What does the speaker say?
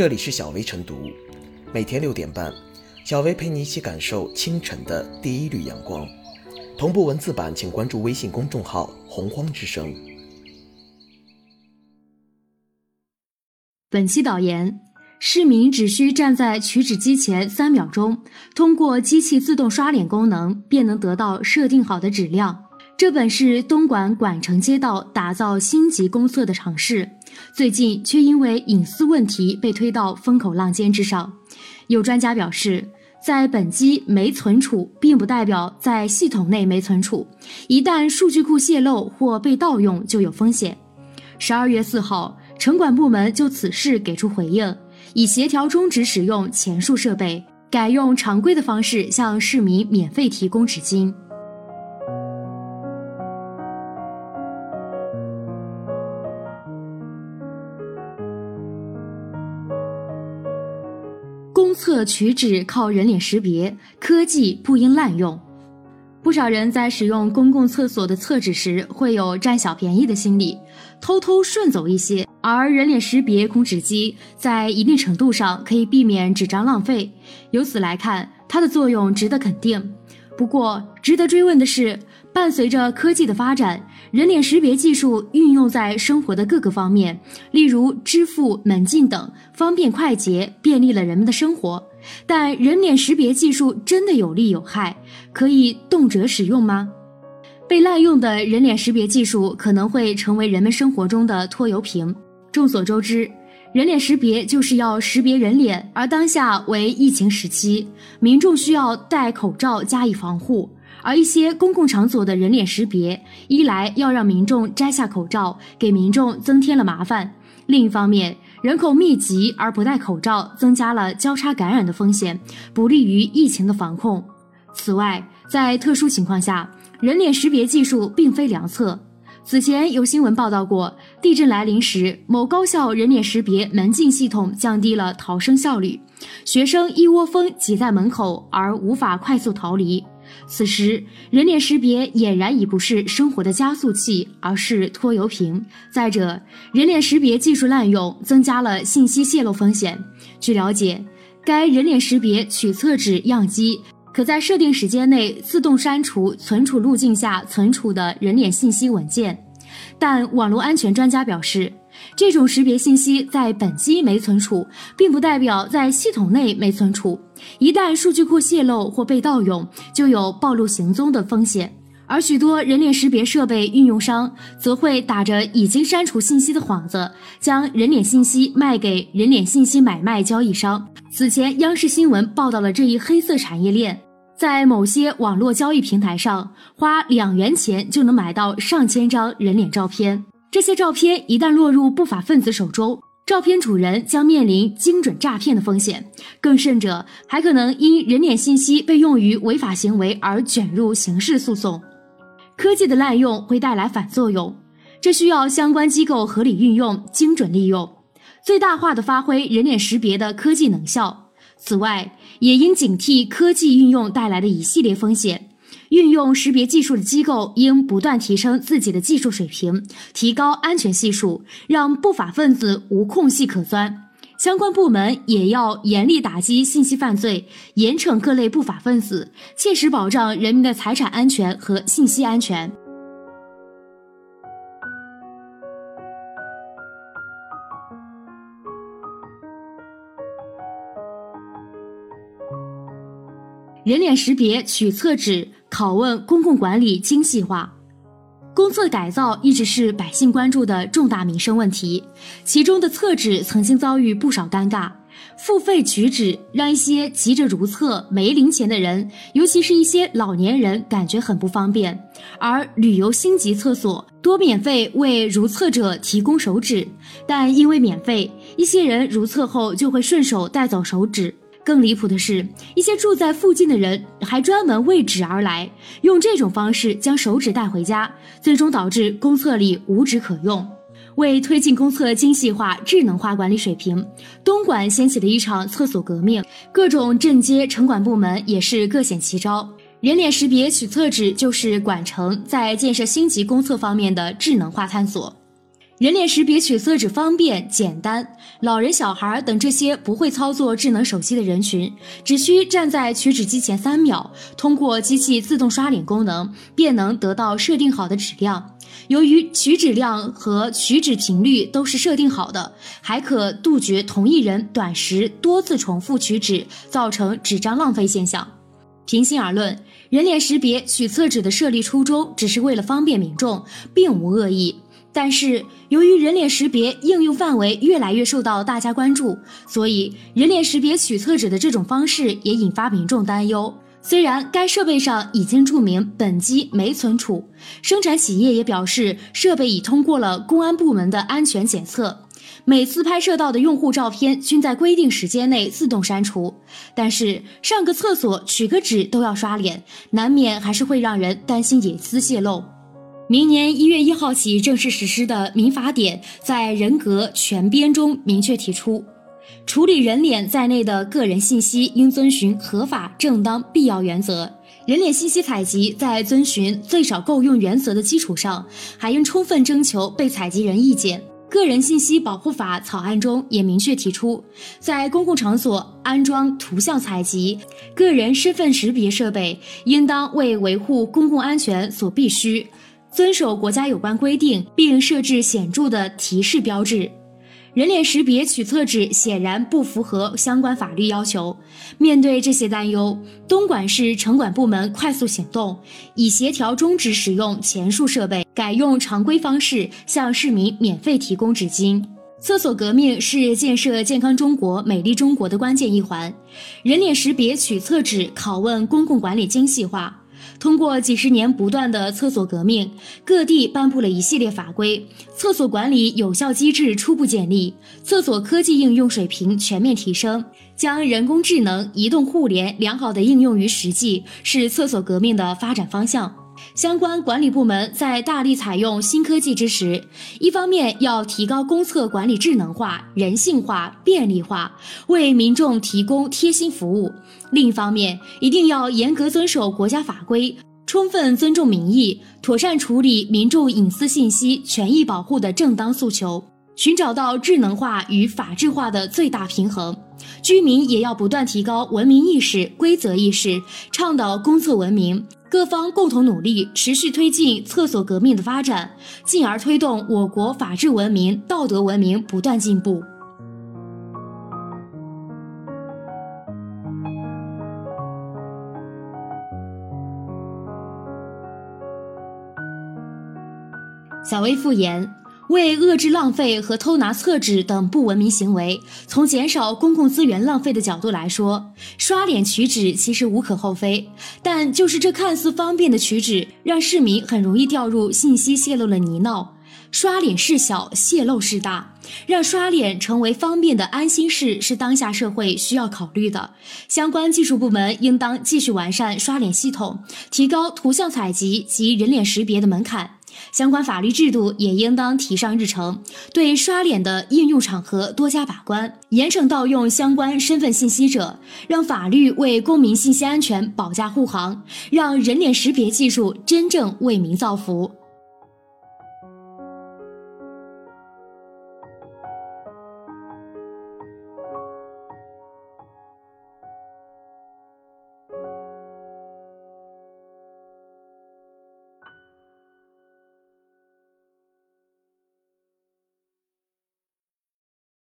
这里是小薇晨读，每天六点半，小薇陪你一起感受清晨的第一缕阳光。同步文字版，请关注微信公众号“洪荒之声”。本期导言：市民只需站在取纸机前三秒钟，通过机器自动刷脸功能，便能得到设定好的纸量。这本是东莞莞城街道打造星级公厕的尝试，最近却因为隐私问题被推到风口浪尖之上。有专家表示，在本机没存储，并不代表在系统内没存储，一旦数据库泄露或被盗用，就有风险。十二月四号。城管部门就此事给出回应，已协调终止使用前述设备，改用常规的方式向市民免费提供纸巾。取纸靠人脸识别，科技不应滥用。不少人在使用公共厕所的厕纸时，会有占小便宜的心理，偷偷顺走一些。而人脸识别控纸机在一定程度上可以避免纸张浪费，由此来看，它的作用值得肯定。不过，值得追问的是，伴随着科技的发展，人脸识别技术运用在生活的各个方面，例如支付、门禁等，方便快捷，便利了人们的生活。但人脸识别技术真的有利有害？可以动辄使用吗？被滥用的人脸识别技术可能会成为人们生活中的拖油瓶。众所周知，人脸识别就是要识别人脸，而当下为疫情时期，民众需要戴口罩加以防护，而一些公共场所的人脸识别，一来要让民众摘下口罩，给民众增添了麻烦；另一方面，人口密集而不戴口罩，增加了交叉感染的风险，不利于疫情的防控。此外，在特殊情况下，人脸识别技术并非良策。此前有新闻报道过，地震来临时，某高校人脸识别门禁系统降低了逃生效率，学生一窝蜂挤在门口而无法快速逃离。此时，人脸识别俨然已不是生活的加速器，而是拖油瓶。再者，人脸识别技术滥用，增加了信息泄露风险。据了解，该人脸识别取厕纸样机。可在设定时间内自动删除存储路径下存储的人脸信息文件，但网络安全专家表示，这种识别信息在本机没存储，并不代表在系统内没存储。一旦数据库泄露或被盗用，就有暴露行踪的风险。而许多人脸识别设备运用商则会打着已经删除信息的幌子，将人脸信息卖给人脸信息买卖交易商。此前，央视新闻报道了这一黑色产业链，在某些网络交易平台上，花两元钱就能买到上千张人脸照片。这些照片一旦落入不法分子手中，照片主人将面临精准诈骗的风险，更甚者，还可能因人脸信息被用于违法行为而卷入刑事诉讼。科技的滥用会带来反作用，这需要相关机构合理运用、精准利用，最大化的发挥人脸识别的科技能效。此外，也应警惕科技运用带来的一系列风险。运用识别技术的机构应不断提升自己的技术水平，提高安全系数，让不法分子无空隙可钻。相关部门也要严厉打击信息犯罪，严惩各类不法分子，切实保障人民的财产安全和信息安全。人脸识别取厕纸拷问公共管理精细化。公厕改造一直是百姓关注的重大民生问题，其中的厕纸曾经遭遇不少尴尬。付费取纸让一些急着如厕没零钱的人，尤其是一些老年人感觉很不方便。而旅游星级厕所多免费为如厕者提供手纸，但因为免费，一些人如厕后就会顺手带走手纸。更离谱的是，一些住在附近的人还专门为纸而来，用这种方式将手纸带回家，最终导致公厕里无纸可用。为推进公厕精细化、智能化管理水平，东莞掀起了一场厕所革命，各种镇街城管部门也是各显奇招。人脸识别取厕纸就是莞城在建设星级公厕方面的智能化探索。人脸识别取色纸方便简单，老人、小孩等这些不会操作智能手机的人群，只需站在取纸机前三秒，通过机器自动刷脸功能，便能得到设定好的纸量。由于取纸量和取纸频率都是设定好的，还可杜绝同一人短时多次重复取纸，造成纸张浪费现象。平心而论，人脸识别取测纸的设立初衷只是为了方便民众，并无恶意。但是，由于人脸识别应用范围越来越受到大家关注，所以人脸识别取测纸的这种方式也引发民众担忧。虽然该设备上已经注明本机没存储，生产企业也表示设备已通过了公安部门的安全检测，每次拍摄到的用户照片均在规定时间内自动删除。但是上个厕所取个纸都要刷脸，难免还是会让人担心隐私泄露。明年一月一号起正式实施的民法典在人格权编中明确提出，处理人脸在内的个人信息应遵循合法、正当、必要原则。人脸信息采集在遵循最少够用原则的基础上，还应充分征求被采集人意见。个人信息保护法草案中也明确提出，在公共场所安装图像采集、个人身份识别设备，应当为维护公共安全所必须。遵守国家有关规定，并设置显著的提示标志。人脸识别取测纸显然不符合相关法律要求。面对这些担忧，东莞市城管部门快速行动，已协调终止使用前述设备，改用常规方式向市民免费提供纸巾。厕所革命是建设健康中国、美丽中国的关键一环。人脸识别取测纸拷问公共管理精细化。通过几十年不断的厕所革命，各地颁布了一系列法规，厕所管理有效机制初步建立，厕所科技应用水平全面提升，将人工智能、移动互联良好的应用于实际，是厕所革命的发展方向。相关管理部门在大力采用新科技之时，一方面要提高公厕管理智能化、人性化、便利化，为民众提供贴心服务；另一方面，一定要严格遵守国家法规，充分尊重民意，妥善处理民众隐私信息权益保护的正当诉求，寻找到智能化与法治化的最大平衡。居民也要不断提高文明意识、规则意识，倡导公厕文明。各方共同努力，持续推进厕所革命的发展，进而推动我国法治文明、道德文明不断进步。小薇复言。为遏制浪费和偷拿厕纸等不文明行为，从减少公共资源浪费的角度来说，刷脸取纸其实无可厚非。但就是这看似方便的取纸，让市民很容易掉入信息泄露的泥淖。刷脸事小，泄露事大，让刷脸成为方便的安心事，是当下社会需要考虑的。相关技术部门应当继续完善刷脸系统，提高图像采集及人脸识别的门槛。相关法律制度也应当提上日程，对刷脸的应用场合多加把关，严惩盗用相关身份信息者，让法律为公民信息安全保驾护航，让人脸识别技术真正为民造福。